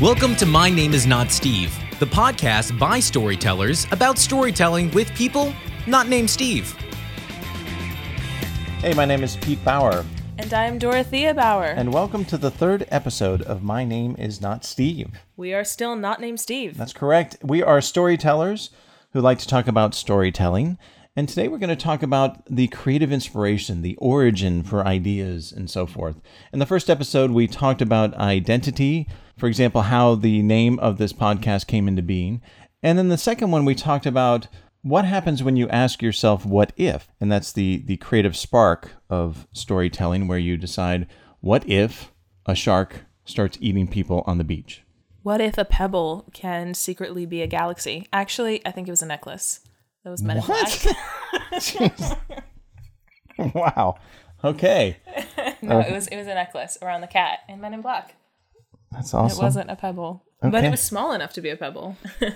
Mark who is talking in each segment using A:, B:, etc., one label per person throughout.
A: Welcome to My Name is Not Steve, the podcast by storytellers about storytelling with people not named Steve.
B: Hey, my name is Pete Bauer,
C: And I'm Dorothea Bauer.
B: and welcome to the third episode of My Name is Not Steve.
C: we are still not named Steve.
B: That's correct. We are storytellers who like to talk about storytelling. And today we're going to talk about the creative inspiration, the origin for ideas, and so forth. In the first episode, we talked about identity, for example, how the name of this podcast came into being. And then the second one, we talked about what happens when you ask yourself, what if? And that's the, the creative spark of storytelling, where you decide, what if a shark starts eating people on the beach?
C: What if a pebble can secretly be a galaxy? Actually, I think it was a necklace. That was Men in Black.
B: wow. Okay.
C: no, it was it was a necklace around the cat in Men in Black.
B: That's awesome.
C: It wasn't a pebble, but it was small enough to be a pebble.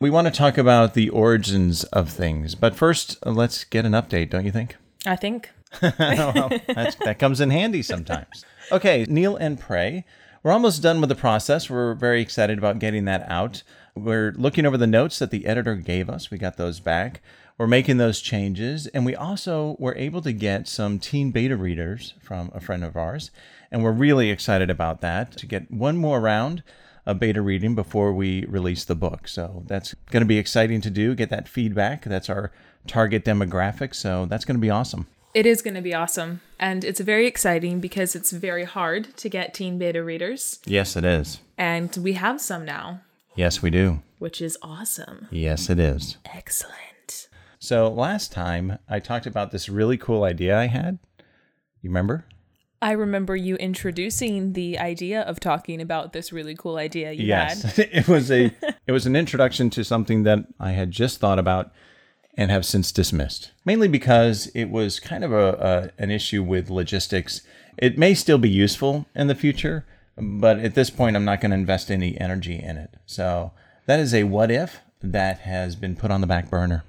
B: We want to talk about the origins of things, but first, uh, let's get an update, don't you think?
C: I think.
B: well, that comes in handy sometimes. Okay, Kneel and Pray. We're almost done with the process. We're very excited about getting that out. We're looking over the notes that the editor gave us. We got those back. We're making those changes. And we also were able to get some teen beta readers from a friend of ours. And we're really excited about that to get one more round of beta reading before we release the book. So that's going to be exciting to do, get that feedback. That's our target demographic. So that's going to be awesome.
C: It is going to be awesome. And it's very exciting because it's very hard to get teen beta readers.
B: Yes, it is.
C: And we have some now,
B: Yes, we do.
C: which is awesome.
B: Yes, it is.
C: Excellent.
B: So last time I talked about this really cool idea I had. You remember?
C: I remember you introducing the idea of talking about this really cool idea you
B: yes.
C: had.
B: it was a it was an introduction to something that I had just thought about and have since dismissed. Mainly because it was kind of a, a an issue with logistics. It may still be useful in the future, but at this point I'm not going to invest any energy in it. So that is a what if that has been put on the back burner.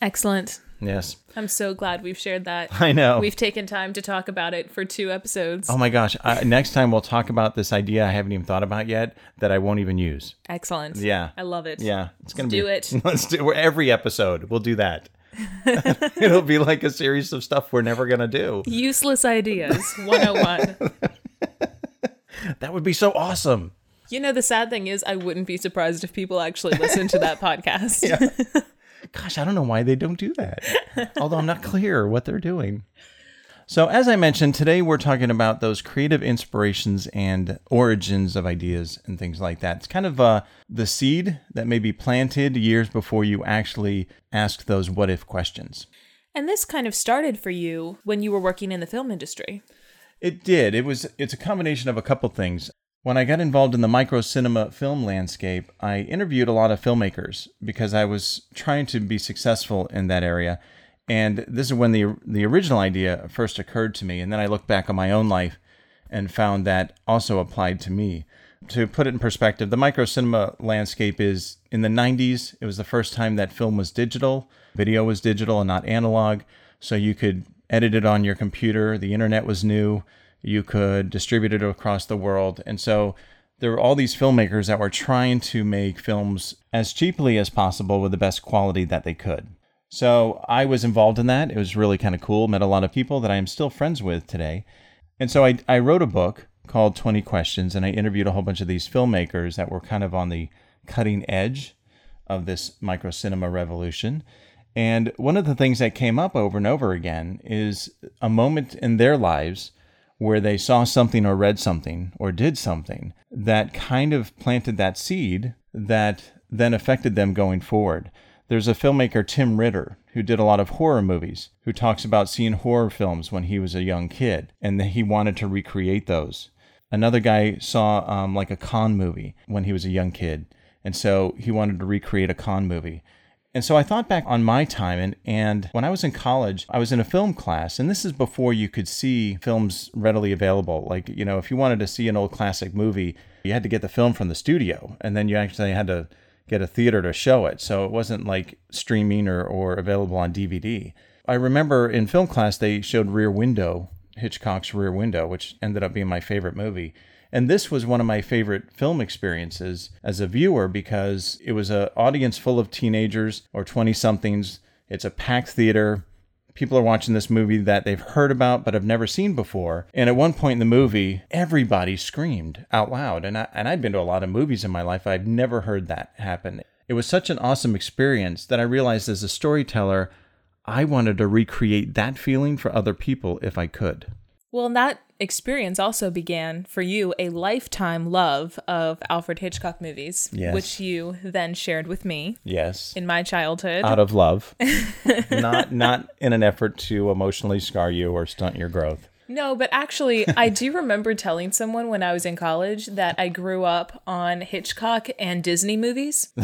C: Excellent.
B: Yes.
C: I'm so glad we've shared that.
B: I know.
C: We've taken time to talk about it for two episodes.
B: Oh my gosh. I, next time we'll talk about this idea I haven't even thought about yet that I won't even use.
C: Excellent.
B: Yeah.
C: I love it.
B: Yeah. It's going to be
C: do it.
B: Let's do every episode. We'll do that. It'll be like a series of stuff we're never going to do.
C: Useless ideas 101.
B: That would be so awesome.
C: you know, the sad thing is, I wouldn't be surprised if people actually listen to that podcast.
B: Gosh, I don't know why they don't do that. Although I'm not clear what they're doing. So, as I mentioned, today we're talking about those creative inspirations and origins of ideas and things like that. It's kind of uh, the seed that may be planted years before you actually ask those what if questions.
C: And this kind of started for you when you were working in the film industry.
B: It did. It was. It's a combination of a couple things. When I got involved in the micro cinema film landscape, I interviewed a lot of filmmakers because I was trying to be successful in that area. And this is when the the original idea first occurred to me. And then I looked back on my own life and found that also applied to me. To put it in perspective, the micro cinema landscape is in the 90s. It was the first time that film was digital, video was digital and not analog. So you could edit it on your computer. The internet was new. You could distribute it across the world. And so there were all these filmmakers that were trying to make films as cheaply as possible with the best quality that they could. So I was involved in that. It was really kind of cool. Met a lot of people that I am still friends with today. And so I, I wrote a book called 20 Questions, and I interviewed a whole bunch of these filmmakers that were kind of on the cutting edge of this micro cinema revolution. And one of the things that came up over and over again is a moment in their lives where they saw something or read something or did something that kind of planted that seed that then affected them going forward. There's a filmmaker, Tim Ritter, who did a lot of horror movies, who talks about seeing horror films when he was a young kid and that he wanted to recreate those. Another guy saw um, like a con movie when he was a young kid, and so he wanted to recreate a con movie. And so I thought back on my time, and, and when I was in college, I was in a film class, and this is before you could see films readily available. Like, you know, if you wanted to see an old classic movie, you had to get the film from the studio, and then you actually had to get a theater to show it. So it wasn't like streaming or, or available on DVD. I remember in film class, they showed Rear Window, Hitchcock's Rear Window, which ended up being my favorite movie. And this was one of my favorite film experiences as a viewer because it was an audience full of teenagers or 20 somethings. It's a packed theater. People are watching this movie that they've heard about but have never seen before. And at one point in the movie, everybody screamed out loud. And, I, and I'd been to a lot of movies in my life. I'd never heard that happen. It was such an awesome experience that I realized as a storyteller, I wanted to recreate that feeling for other people if I could.
C: Well, that experience also began for you a lifetime love of Alfred Hitchcock movies,
B: Yes.
C: which you then shared with me
B: Yes.
C: in my childhood.
B: Out of love. not not in an effort to emotionally scar you or stunt your growth.
C: No, but actually, I do remember telling someone when I was in college that I grew up on Hitchcock and Disney movies.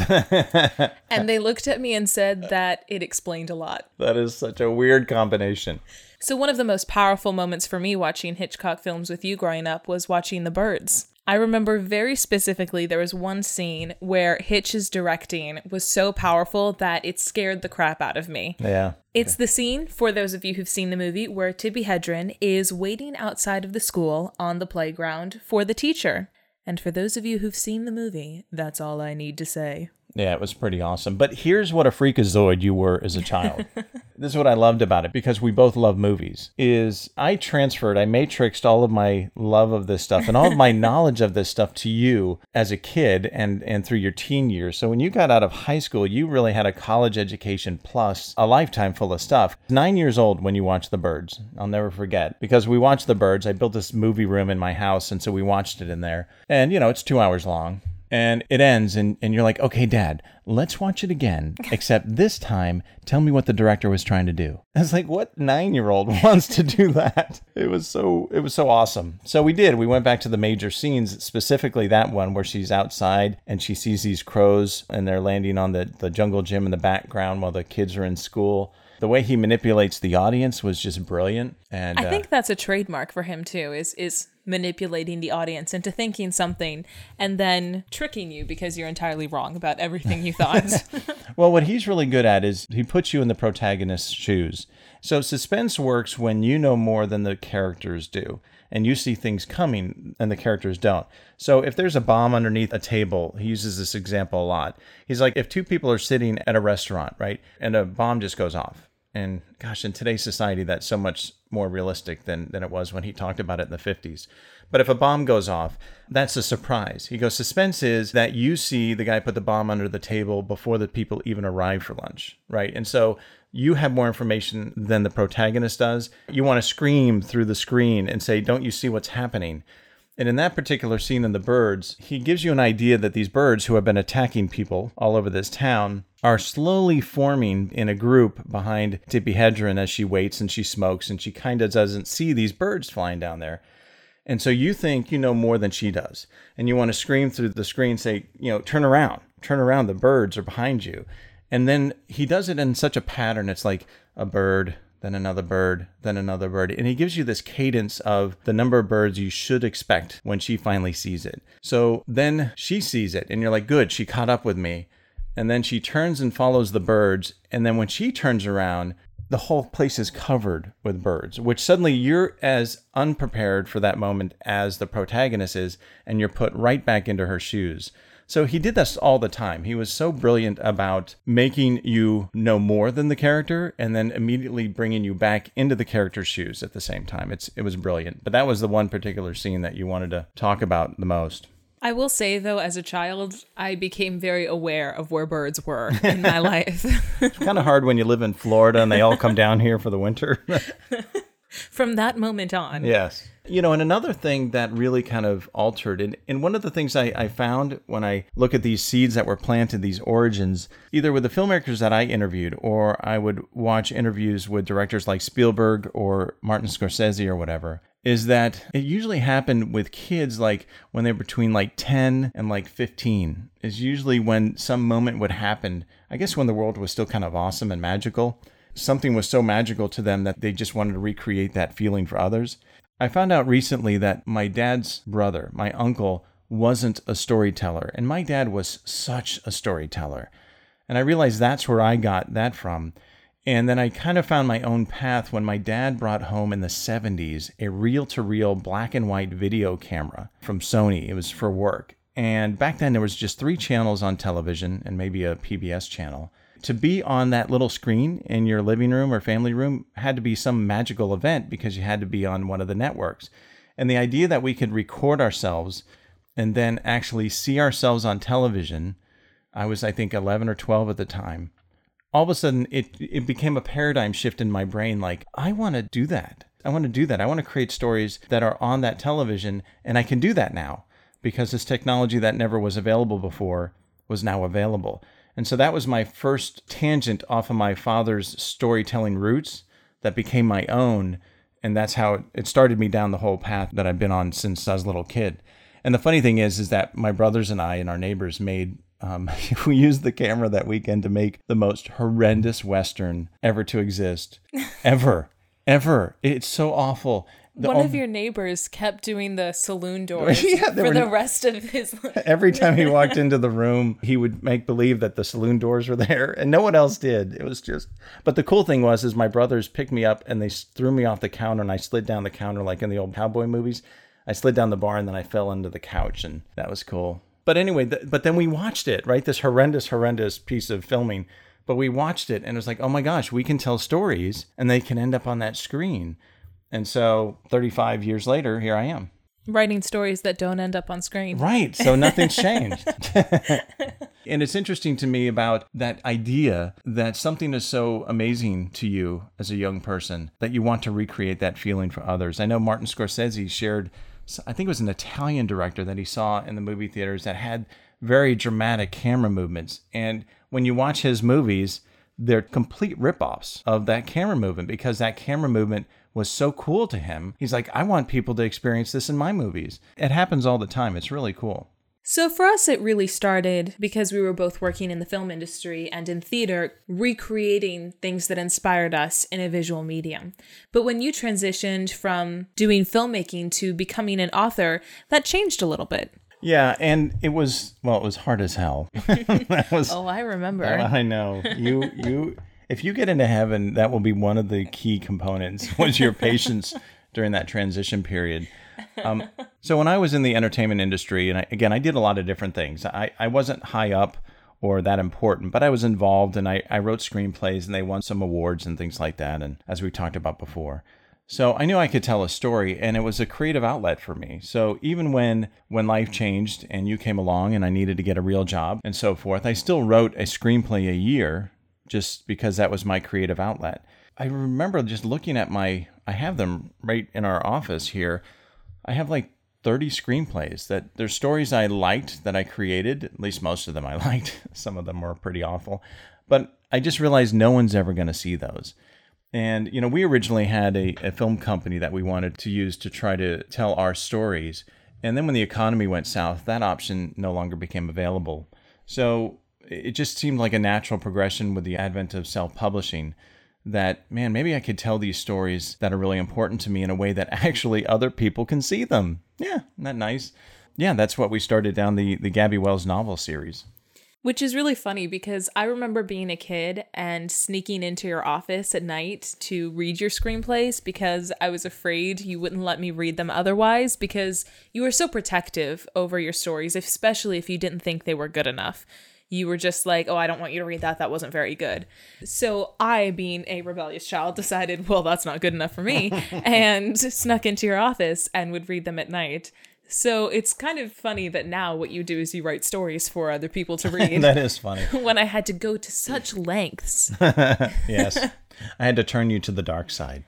C: and they looked at me and said that it explained a lot.
B: That is such a weird combination.
C: So, one of the most powerful moments for me watching Hitchcock films with you growing up was watching The Birds. I remember very specifically there was one scene where Hitch's directing was so powerful that it scared the crap out of me.
B: Yeah.
C: It's the scene, for those of you who've seen the movie, where Tippi Hedren is waiting outside of the school on the playground for the teacher. And for those of you who've seen the movie, that's all I need to say.
B: Yeah, it was pretty awesome. But here's what a freakazoid you were as a child. this is what I loved about it because we both love movies. Is I transferred, I matrixed all of my love of this stuff and all of my knowledge of this stuff to you as a kid and and through your teen years. So when you got out of high school, you really had a college education plus a lifetime full of stuff. 9 years old when you watched The Birds. I'll never forget because we watched The Birds. I built this movie room in my house and so we watched it in there. And you know, it's 2 hours long and it ends and, and you're like okay dad let's watch it again except this time tell me what the director was trying to do. I was like what nine year old wants to do that? It was so it was so awesome. So we did. We went back to the major scenes specifically that one where she's outside and she sees these crows and they're landing on the, the jungle gym in the background while the kids are in school the way he manipulates the audience was just brilliant and
C: I
B: uh,
C: think that's a trademark for him too, is is manipulating the audience into thinking something and then tricking you because you're entirely wrong about everything you thought.
B: Well, what he's really good at is he puts you in the protagonist's shoes. So suspense works when you know more than the characters do, and you see things coming and the characters don't. So if there's a bomb underneath a table, he uses this example a lot. He's like, if two people are sitting at a restaurant, right, and a bomb just goes off. And gosh, in today's society, that's so much more realistic than, than it was when he talked about it in the 50s. But if a bomb goes off, that's a surprise. He goes, suspense is that you see the guy put the bomb under the table before the people even arrive for lunch, right? And so you have more information than the protagonist does. You want to scream through the screen and say, Don't you see what's happening? And in that particular scene in the birds, he gives you an idea that these birds who have been attacking people all over this town are slowly forming in a group behind Tippi Hedren as she waits and she smokes and she kind of doesn't see these birds flying down there. And so you think you know more than she does. And you want to scream through the screen, say, you know, turn around, turn around, the birds are behind you. And then he does it in such a pattern. It's like a bird, then another bird, then another bird. And he gives you this cadence of the number of birds you should expect when she finally sees it. So then she sees it, and you're like, good, she caught up with me. And then she turns and follows the birds. And then when she turns around, the whole place is covered with birds, which suddenly you're as unprepared for that moment as the protagonist is, and you're put right back into her shoes. So he did this all the time. He was so brilliant about making you know more than the character and then immediately bringing you back into the character's shoes at the same time. It's it was brilliant. But that was the one particular scene that you wanted to talk about the most.
C: I will say though, as a child, I became very aware of where birds were in my life.
B: It's kind of hard when you live in Florida and they all come down here for the winter.
C: From that moment on.
B: Yes. You know, and another thing that really kind of altered, and, and one of the things I, I found when I look at these seeds that were planted, these origins, either with the filmmakers that I interviewed, or I would watch interviews with directors like Spielberg or Martin Scorsese or whatever, is that it usually happened with kids like when they're between like 10 and like 15, is usually when some moment would happen. I guess when the world was still kind of awesome and magical something was so magical to them that they just wanted to recreate that feeling for others. I found out recently that my dad's brother, my uncle, wasn't a storyteller, and my dad was such a storyteller. And I realized that's where I got that from. And then I kind of found my own path when my dad brought home in the 70s a reel to reel black and white video camera from Sony. It was for work. And back then there was just three channels on television and maybe a PBS channel. To be on that little screen in your living room or family room had to be some magical event because you had to be on one of the networks. And the idea that we could record ourselves and then actually see ourselves on television, I was, I think, 11 or 12 at the time. All of a sudden, it, it became a paradigm shift in my brain like, I want to do that. I want to do that. I want to create stories that are on that television, and I can do that now because this technology that never was available before was now available. And so that was my first tangent off of my father's storytelling roots that became my own. And that's how it started me down the whole path that I've been on since I was a little kid. And the funny thing is, is that my brothers and I and our neighbors made, um, we used the camera that weekend to make the most horrendous Western ever to exist, ever, ever. It's so awful. The
C: One
B: on-
C: of your neighbors kept doing the saloon doors
B: Yeah,
C: for
B: were-
C: the rest of his life.
B: Every time he walked into the room, he would make believe that the saloon doors were there, and no one else did. It was just. But the cool thing was, is my brothers picked me up and they threw me off the counter, and I slid down the counter like in the old cowboy movies. I slid down the bar and then I fell into the couch, and that was cool. But anyway, th- but then we watched it, right? This horrendous, horrendous piece of filming. But we watched it, and it was like, oh my gosh, we can tell stories, and they can end up on that screen. And so, 35 years later, here I am.
C: writing stories that don't end up on screen.
B: Right. So nothing's changed. and it's interesting to me about that idea that something is so amazing to you as a young person that you want to recreate that feeling for others. I know Martin Scorsese shared, I think it was an Italian director that he saw in the movie theaters that had very dramatic camera movements. And when you watch his movies, they're complete ripoffs of that camera movement because that camera movement was so cool to him. He's like, I want people to experience this in my movies. It happens all the time. It's really cool.
C: So for us, it really started because we were both working in the film industry and in theater, recreating things that inspired us in a visual medium. But when you transitioned from doing filmmaking to becoming an author, that changed a little bit.
B: Yeah, and it was well, it was hard as hell. that was
C: Oh, I remember.
B: I know. You you if you get into heaven, that will be one of the key components was your patience during that transition period. Um, so when I was in the entertainment industry, and I, again, I did a lot of different things. I, I wasn't high up or that important, but I was involved and I, I wrote screenplays and they won some awards and things like that. And as we talked about before. So I knew I could tell a story and it was a creative outlet for me. So even when when life changed and you came along and I needed to get a real job and so forth, I still wrote a screenplay a year just because that was my creative outlet. I remember just looking at my I have them right in our office here. I have like 30 screenplays that there's stories I liked that I created, at least most of them I liked. Some of them were pretty awful. But I just realized no one's ever going to see those. And, you know, we originally had a, a film company that we wanted to use to try to tell our stories. And then when the economy went south, that option no longer became available. So it just seemed like a natural progression with the advent of self publishing that, man, maybe I could tell these stories that are really important to me in a way that actually other people can see them. Yeah, that nice? Yeah, that's what we started down the, the Gabby Wells novel series.
C: Which is really funny because I remember being a kid and sneaking into your office at night to read your screenplays because I was afraid you wouldn't let me read them otherwise because you were so protective over your stories, especially if you didn't think they were good enough. You were just like, oh, I don't want you to read that. That wasn't very good. So I, being a rebellious child, decided, well, that's not good enough for me, and snuck into your office and would read them at night. So it's kind of funny that now what you do is you write stories for other people to read
B: That is funny.
C: when I had to go to such lengths.
B: yes. I had to turn you to the dark side.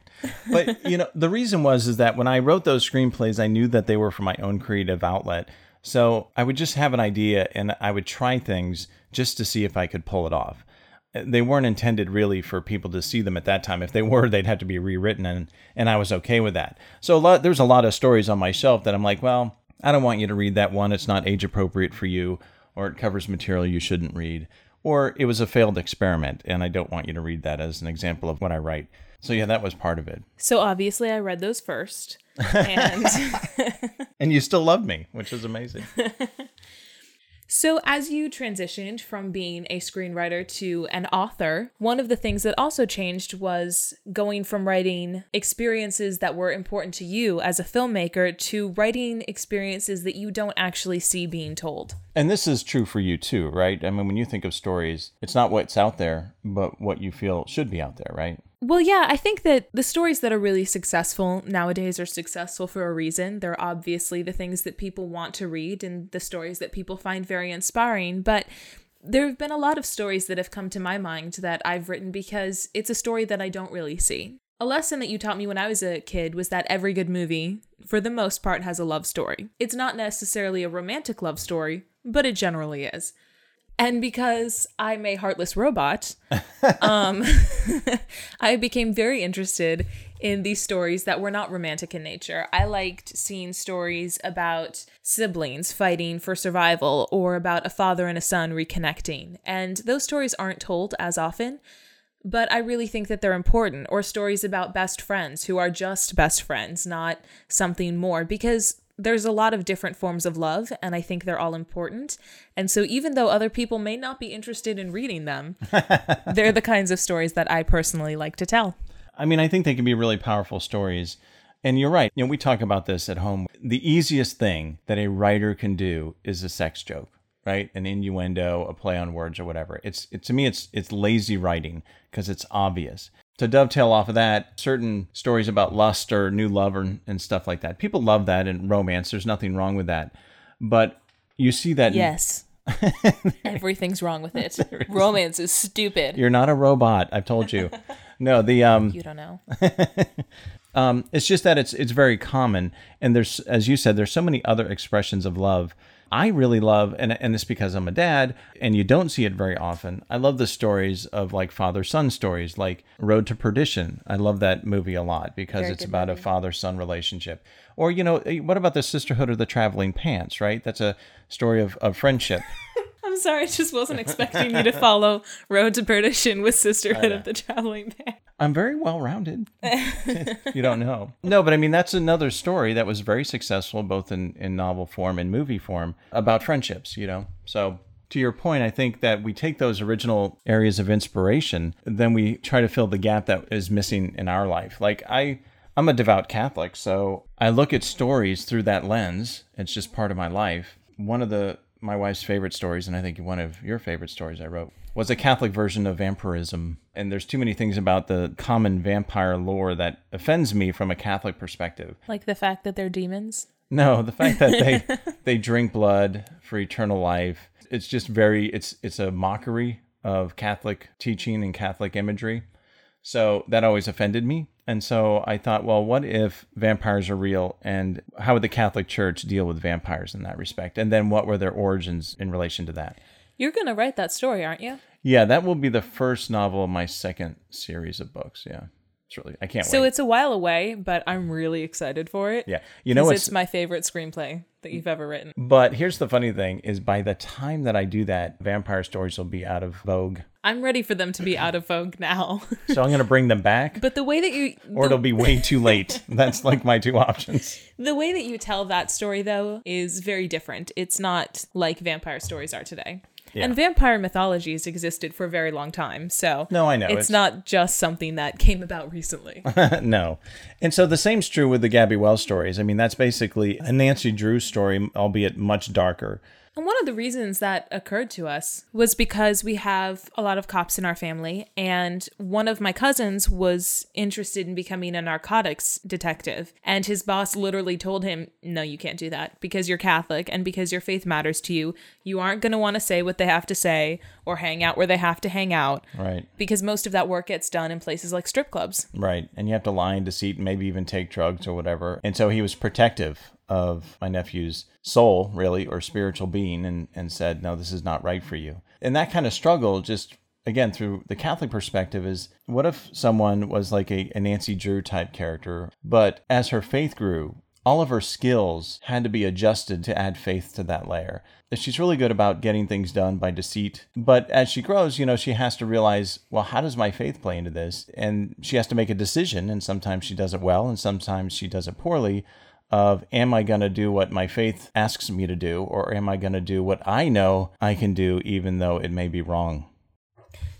B: But you know, the reason was is that when I wrote those screenplays, I knew that they were for my own creative outlet. So I would just have an idea and I would try things just to see if I could pull it off. They weren't intended really for people to see them at that time. If they were, they'd have to be rewritten, and and I was okay with that. So a lot, there's a lot of stories on my shelf that I'm like, well, I don't want you to read that one. It's not age appropriate for you, or it covers material you shouldn't read, or it was a failed experiment, and I don't want you to read that as an example of what I write. So yeah, that was part of it.
C: So obviously I read those first. And
B: And you still love me, which is amazing.
C: So, as you transitioned from being a screenwriter to an author, one of the things that also changed was going from writing experiences that were important to you as a filmmaker to writing experiences that you don't actually see being told.
B: And this is true for you too, right? I mean, when you think of stories, it's not what's out there, but what you feel should be out there, right?
C: Well, yeah, I think that the stories that are really successful nowadays are successful for a reason. They're obviously the things that people want to read and the stories that people find very inspiring. But there have been a lot of stories that have come to my mind that I've written because it's a story that I don't really see. A lesson that you taught me when I was a kid was that every good movie, for the most part, has a love story. It's not necessarily a romantic love story, but it generally is. And because I'm a heartless robot, um, I became very interested in these stories that were not romantic in nature. I liked seeing stories about siblings fighting for survival or about a father and a son reconnecting. And those stories aren't told as often, but I really think that they're important, or stories about best friends who are just best friends, not something more, because there's a lot of different forms of love, and I think they're all important. And so, even though other people may not be interested in reading them, they're the kinds of stories that I personally like to tell.
B: I mean, I think they can be really powerful stories. And you're right. You know, we talk about this at home. The easiest thing that a writer can do is a sex joke, right? An innuendo, a play on words or whatever. It's it, to me it's it's lazy writing because it's obvious to dovetail off of that, certain stories about lust or new love or, and stuff like that. People love that in romance. There's nothing wrong with that. But you see that.
C: Yes. Everything's wrong with it. Romance is stupid.
B: You're not a robot. I've told you. No, the um.
C: You don't know.
B: um, it's just that it's it's very common, and there's as you said, there's so many other expressions of love I really love, and, and it's because I'm a dad, and you don't see it very often. I love the stories of like father son stories, like Road to Perdition. I love that movie a lot because very it's about movie. a father son relationship. Or, you know, eh, what about the Sisterhood of the Traveling Pants, right? That's a story of, of friendship.
C: I'm sorry, I just wasn't expecting you to follow Road to Perdition with Sisterhood oh, of the Traveling Pants.
B: I'm very well rounded. you don't know. No, but I mean, that's another story that was very successful, both in, in novel form and movie form, about friendships, you know? So, to your point, I think that we take those original areas of inspiration, then we try to fill the gap that is missing in our life. Like, I. I'm a devout Catholic, so I look at stories through that lens. It's just part of my life. One of the my wife's favorite stories, and I think one of your favorite stories I wrote, was a Catholic version of vampirism. And there's too many things about the common vampire lore that offends me from a Catholic perspective.
C: Like the fact that they're demons?
B: No, the fact that they they drink blood for eternal life. It's just very it's it's a mockery of Catholic teaching and Catholic imagery. So that always offended me. And so I thought, well, what if vampires are real and how would the Catholic Church deal with vampires in that respect? And then what were their origins in relation to that?
C: You're going to write that story, aren't you?
B: Yeah, that will be the first novel of my second series of books. Yeah. It's really, I can't
C: so
B: wait.
C: it's a while away, but I'm really excited for it.
B: Yeah. You know,
C: it's my favorite screenplay that you've ever written.
B: But here's the funny thing is by the time that I do that, vampire stories will be out of vogue.
C: I'm ready for them to be out of vogue now.
B: so I'm going to bring them back.
C: But the way that you
B: or it'll be way too late. That's like my two options.
C: The way that you tell that story though is very different. It's not like vampire stories are today. Yeah. And vampire mythologies existed for a very long time. So
B: no, I know
C: it's, it's... not just something that came about recently.
B: no, and so the same's true with the Gabby Wells stories. I mean, that's basically a Nancy Drew story, albeit much darker.
C: And one of the reasons that occurred to us was because we have a lot of cops in our family, and one of my cousins was interested in becoming a narcotics detective. And his boss literally told him, No, you can't do that because you're Catholic and because your faith matters to you. You aren't going to want to say what they have to say or hang out where they have to hang out.
B: Right.
C: Because most of that work gets done in places like strip clubs.
B: Right. And you have to lie and deceit and maybe even take drugs or whatever. And so he was protective of my nephew's soul, really, or spiritual being, and, and said, no, this is not right for you. And that kind of struggle, just again, through the Catholic perspective, is what if someone was like a, a Nancy Drew type character, but as her faith grew, all of her skills had to be adjusted to add faith to that layer. She's really good about getting things done by deceit. But as she grows, you know, she has to realize, well, how does my faith play into this? And she has to make a decision. And sometimes she does it well, and sometimes she does it poorly of am I going to do what my faith asks me to do or am I going to do what I know I can do even though it may be wrong?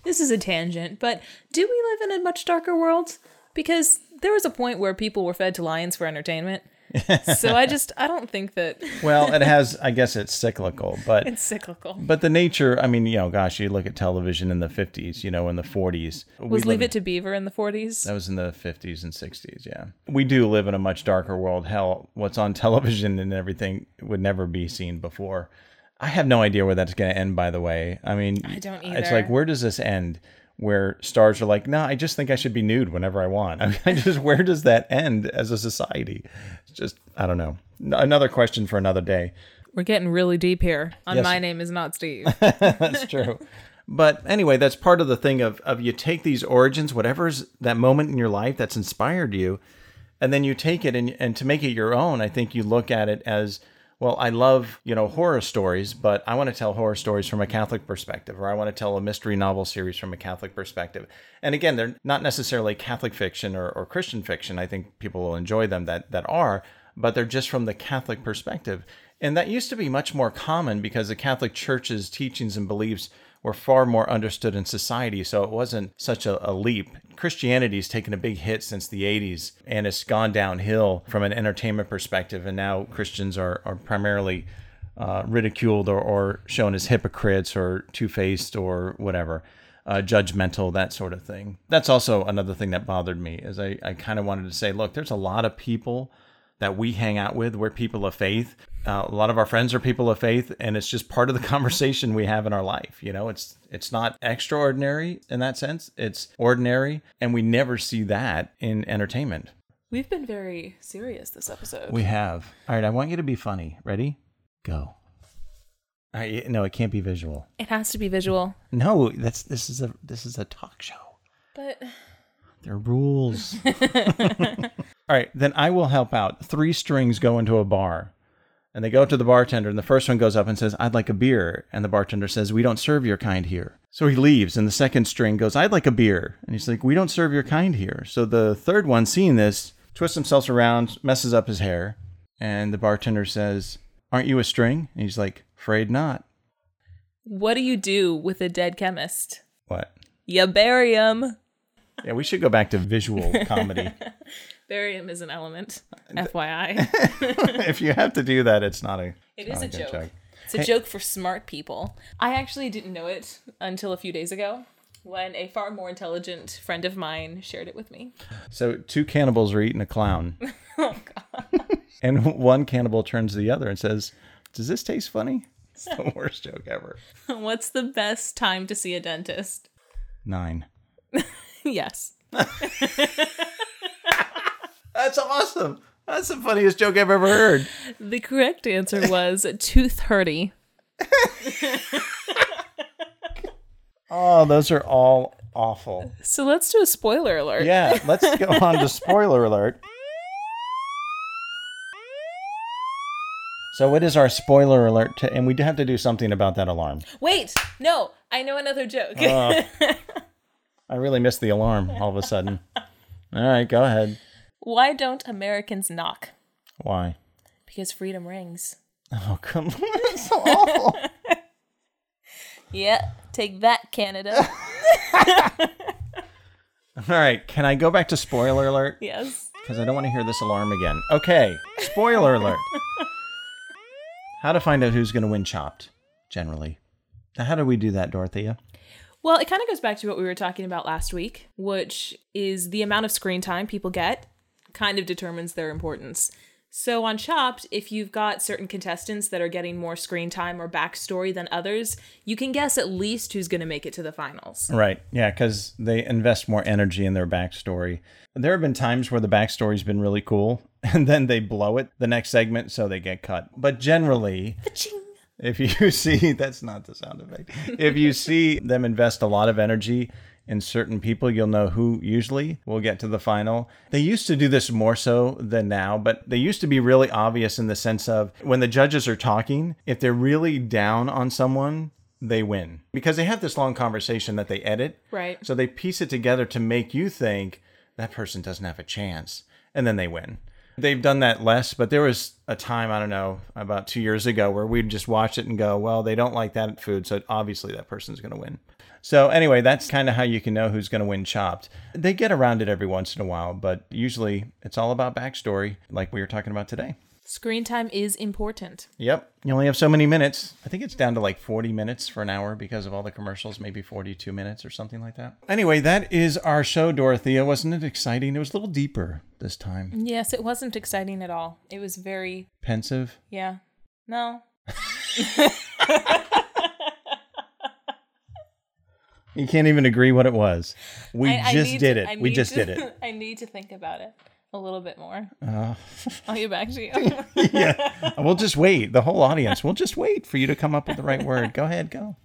C: This is a tangent, but do we live in a much darker world? Because there was a point where people were fed to lions for entertainment. So I just I don't think that
B: Well, it has I guess it's cyclical, but
C: it's cyclical.
B: but the nature, I mean, you know, gosh, you look at television in the 50s, you know, in the 40s. we
C: Was Leave It to Beaver in the 40s?
B: That was in the 50s and 60s, yeah. We do live in a much darker world. Hell, what's on television and everything would never be seen before. I have no idea where that's going to end, by the way. I mean,
C: I don't either.
B: It's like, where does this end? Where stars are like, no, I just think I should be nude whenever I want. I mean, I just, where does that end as a society? It's just, I don't know. Another question for another day.
C: We're getting really deep here. On
B: Yes.
C: My Name is Not Steve.
B: That's true. But anyway, that's part of the thing of, of you take these origins, whatever's that moment in your life that's inspired you, and then you take it and, and to make it your own, I think you look at it as, well, I love, you know, horror stories, but I want to tell horror stories from a Catholic perspective, or I want to tell a mystery novel series from a Catholic perspective. And again, they're not necessarily Catholic fiction or, or Christian fiction. I think people will enjoy them that, that are, but they're just from the Catholic perspective. And that used to be much more common because the Catholic Church's teachings and beliefs were far more understood in society. So it wasn't such a, a leap. Christianity's taken a big hit since the 80s and it's gone downhill from an entertainment perspective. And now Christians are, are primarily uh, ridiculed or, or shown as hypocrites or two faced or whatever. Uh, judgmental, that sort of thing. That's also another thing that bothered me, is I, I kind of wanted to say, look, there's a lot of people that we hang out with. We're people of faith. Uh, a lot of our friends are people of faith, and it's just part of the conversation we have in our life. You know, it's it's not extraordinary in that sense. It's ordinary, and we never see that in entertainment.
C: We've been very serious this episode.
B: We have. All right, I want you to be funny. Ready? Go. All right, no, it can't be visual.
C: it has to be visual.
B: No, that's this is a this is a talk show.
C: But
B: There are rules. All right, then I will help out. Three strings go into a bar. And they go to the bartender, and the first one goes up and says, I'd like a beer. And the bartender says, We don't serve your kind here. So he leaves, and the second string goes, I'd like a beer. And he's like, We don't serve your kind here. So the third one, seeing this, twists himself around, messes up his hair. And the bartender says, Aren't you a string? And he's like, Afraid not.
C: what do you do with a dead chemist?
B: What?
C: You bury him.
B: Yeah, we should go back to visual comedy.
C: Bury is an element. FYI.
B: if you have to do that, it's not a.
C: It
B: it's
C: is a
B: not good
C: joke. It's a joke for smart people. I actually didn't know it until a few days ago when a far more intelligent friend of mine shared it with me.
B: So two cannibals are eating a clown.
C: Oh, God.
B: and one cannibal turns to the other and says, Does this taste funny? It's the worst joke ever.
C: What's the best time to see a dentist?
B: Nine.
C: yes.
B: That's awesome. That's the funniest joke I've ever heard.
C: The correct answer was 230.
B: Oh, those are all awful.
C: So let's do a spoiler alert.
B: Yeah, let's go on to spoiler alert. So, what is our spoiler alert? To, and we do have to do something about that alarm.
C: Wait, no, I know another joke. Oh.
B: I really missed the alarm all of a sudden. All right, go ahead.
C: Why don't Americans knock?
B: Why?
C: Because freedom rings.
B: Oh, come on. That's so awful.
C: Yeah, take that, Canada.
B: All right, can I go back to spoiler alert?
C: yes.
B: Because I don't want to hear this alarm again. Okay, spoiler alert. How to find out who's going to win Chopped, generally. Now, how do we do that, Dorothea?
C: Well, it kind of goes back to what we were talking about last week, which is the amount of screen time people get kind of determines their importance. So on Chopped, if you've got certain contestants that are getting more screen time or backstory than others, you can guess at least who's going to make it to the finals.
B: Right, yeah, because they invest more energy in their backstory. There have been times where the backstory's been really cool, and then they blow it the next segment, so they get cut. But generally, if you see that's not the sound effect if you see them invest a lot of energy in certain people you'll know who usually will get to the final they used to do this more so than now but they used to be really obvious in the sense of when the judges are talking if they're really down on someone they win because they have this long conversation that they edit
C: Right.
B: so they piece it together to make you think that person doesn't have a chance, and then they win. They've done that less, but there was a time, I don't know, about two years ago where we'd just watch it and go, well, they don't like that food, so obviously that person's going to win. So, anyway, that's kind of how you can know who's going to win Chopped. They get around it every once in a while, but usually it's all about backstory, like we were talking about today.
C: Screen time is important.
B: Yep. You only have so many minutes. I think it's down to like 40 minutes for an hour because of all the commercials, maybe 42 minutes or something like that. Anyway, that is our show, Dorothea. Wasn't it exciting? It was a little deeper this time.
C: Yes, it wasn't exciting at all. It was very,
B: Pensive.
C: yeah. No.
B: You can't even agree what it was. We
C: I- I
B: just
C: need
B: did it.
C: I
B: we just
C: to-
B: did it.
C: I need to think about it a little bit more.
B: Uh,
C: I'll get back to you.
B: yeah. We'll just wait. The whole audience. We'll just wait for you to come up with the right word. Go ahead. Go.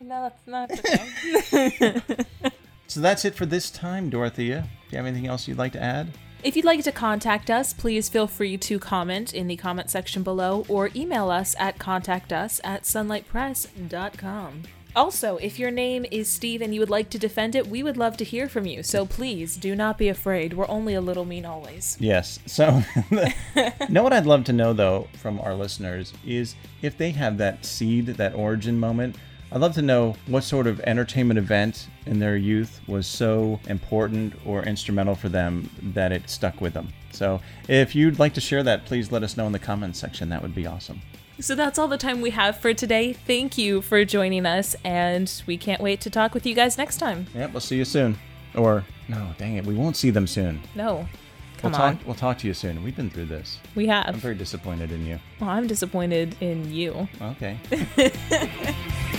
C: no, that's not okay.
B: So that's it for this time, Dorothea. Do you have anything else you'd like to add?
C: If you'd like to contact us, please feel free to comment in the comment section below or email us at contactus at sunlightpress.com. Also, if your name is Steve and you would like to defend it, we would love to hear from you. So please do not be afraid. We're only a little mean always.
B: Yes. So, know what I'd love to know though from our listeners is if they have that seed, that origin moment. I'd love to know what sort of entertainment event in their youth was so important or instrumental for them that it stuck with them. So, if you'd like to share that, please let us know in the comments section. That would be awesome.
C: So that's all the time we have for today. Thank you for joining us, and we can't wait to talk with you guys next time.
B: Yep, we'll see you soon. Or no, dang it, we won't see them soon.
C: No, come
B: we'll
C: on.
B: talk. We'll talk to you soon. We've been through this.
C: We have.
B: I'm very disappointed in you.
C: Well, I'm disappointed in you.
B: Okay.